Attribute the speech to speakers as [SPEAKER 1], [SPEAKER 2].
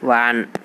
[SPEAKER 1] 晚安。